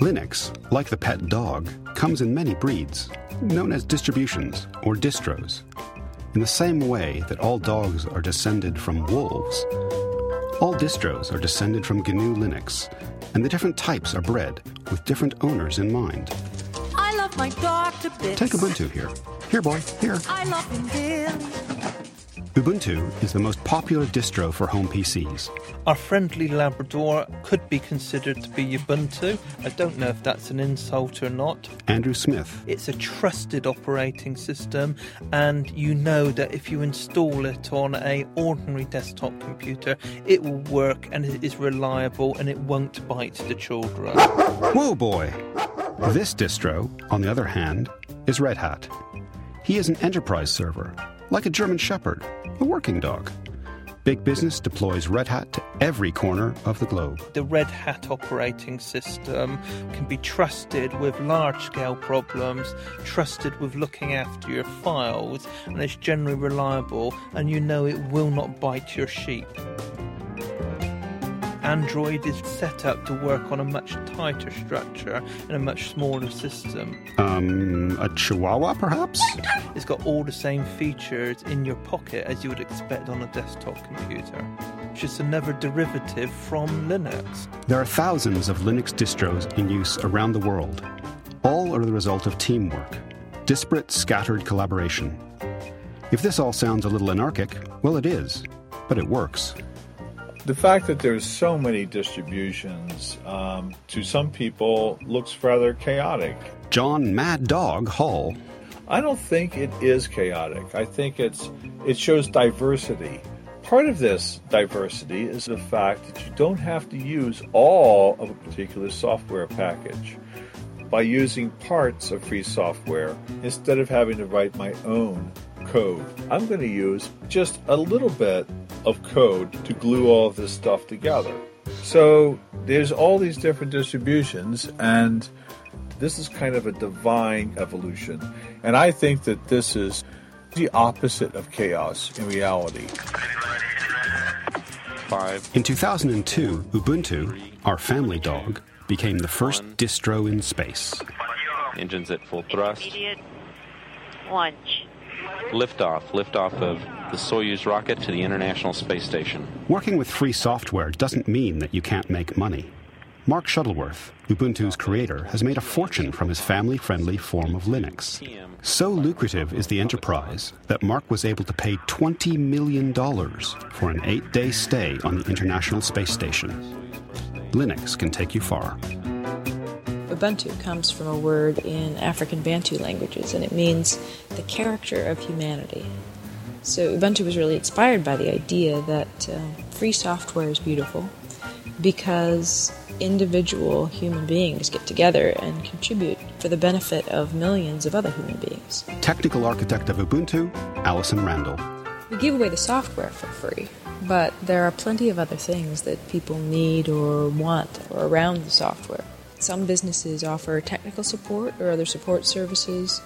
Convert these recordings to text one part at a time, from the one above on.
Linux, like the pet dog, comes in many breeds, known as distributions or distros. In the same way that all dogs are descended from wolves, all distros are descended from GNU Linux, and the different types are bred with different owners in mind. I love my dog to bits. Take Ubuntu here. Here, boy, here. I love him dearly. Ubuntu is the most popular distro for home PCs. Our friendly Labrador could be considered to be Ubuntu. I don't know if that's an insult or not. Andrew Smith, It's a trusted operating system, and you know that if you install it on a ordinary desktop computer, it will work and it is reliable and it won't bite the children. Whoa, boy! This distro, on the other hand, is Red Hat. He is an enterprise server, like a German Shepherd, a working dog. Big business deploys Red Hat to every corner of the globe. The Red Hat operating system can be trusted with large scale problems, trusted with looking after your files, and it's generally reliable, and you know it will not bite your sheep. Android is set up to work on a much tighter structure in a much smaller system. Um, a Chihuahua, perhaps? It's got all the same features in your pocket as you would expect on a desktop computer. It's just another derivative from Linux. There are thousands of Linux distros in use around the world. All are the result of teamwork, disparate, scattered collaboration. If this all sounds a little anarchic, well, it is, but it works. The fact that there's so many distributions um, to some people looks rather chaotic. John Mad Dog Hall I don't think it is chaotic. I think it's it shows diversity. Part of this diversity is the fact that you don't have to use all of a particular software package. By using parts of free software instead of having to write my own code, I'm going to use just a little bit of code to glue all of this stuff together. So there's all these different distributions and this is kind of a divine evolution. And I think that this is the opposite of chaos in reality. Five. In 2002, Ubuntu, our family dog, became the first distro in space. Engines at full thrust. Immediate launch. Liftoff. Liftoff of the Soyuz rocket to the International Space Station. Working with free software doesn't mean that you can't make money. Mark Shuttleworth, Ubuntu's creator, has made a fortune from his family friendly form of Linux. So lucrative is the enterprise that Mark was able to pay $20 million for an eight day stay on the International Space Station. Linux can take you far. Ubuntu comes from a word in African Bantu languages, and it means the character of humanity. So Ubuntu was really inspired by the idea that uh, free software is beautiful because individual human beings get together and contribute for the benefit of millions of other human beings. Technical architect of Ubuntu, Allison Randal. We give away the software for free, but there are plenty of other things that people need or want or around the software. Some businesses offer technical support or other support services.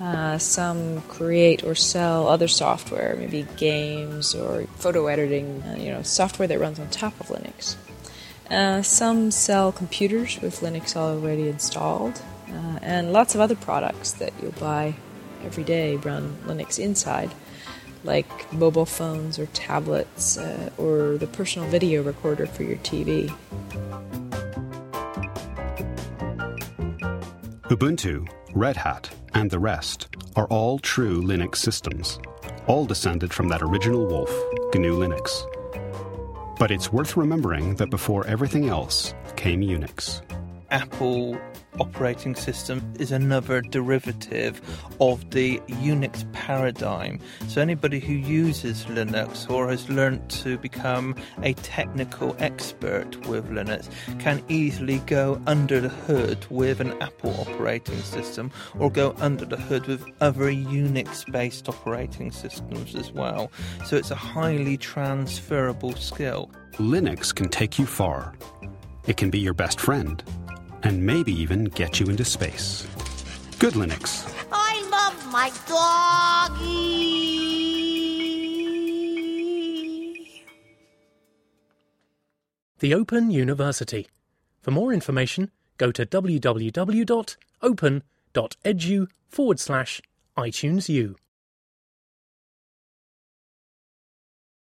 Uh, some create or sell other software, maybe games or photo editing, uh, you know, software that runs on top of Linux. Uh, some sell computers with Linux already installed, uh, and lots of other products that you'll buy every day run Linux inside, like mobile phones or tablets, uh, or the personal video recorder for your TV. Ubuntu, Red Hat, and the rest are all true Linux systems, all descended from that original wolf, GNU Linux. But it's worth remembering that before everything else came Unix. Apple operating system is another derivative of the Unix paradigm. So, anybody who uses Linux or has learnt to become a technical expert with Linux can easily go under the hood with an Apple operating system or go under the hood with other Unix based operating systems as well. So, it's a highly transferable skill. Linux can take you far. It can be your best friend, and maybe even get you into space. Good Linux. I love my doggy. The Open University. For more information, go to www.open.edu forward slash iTunes U.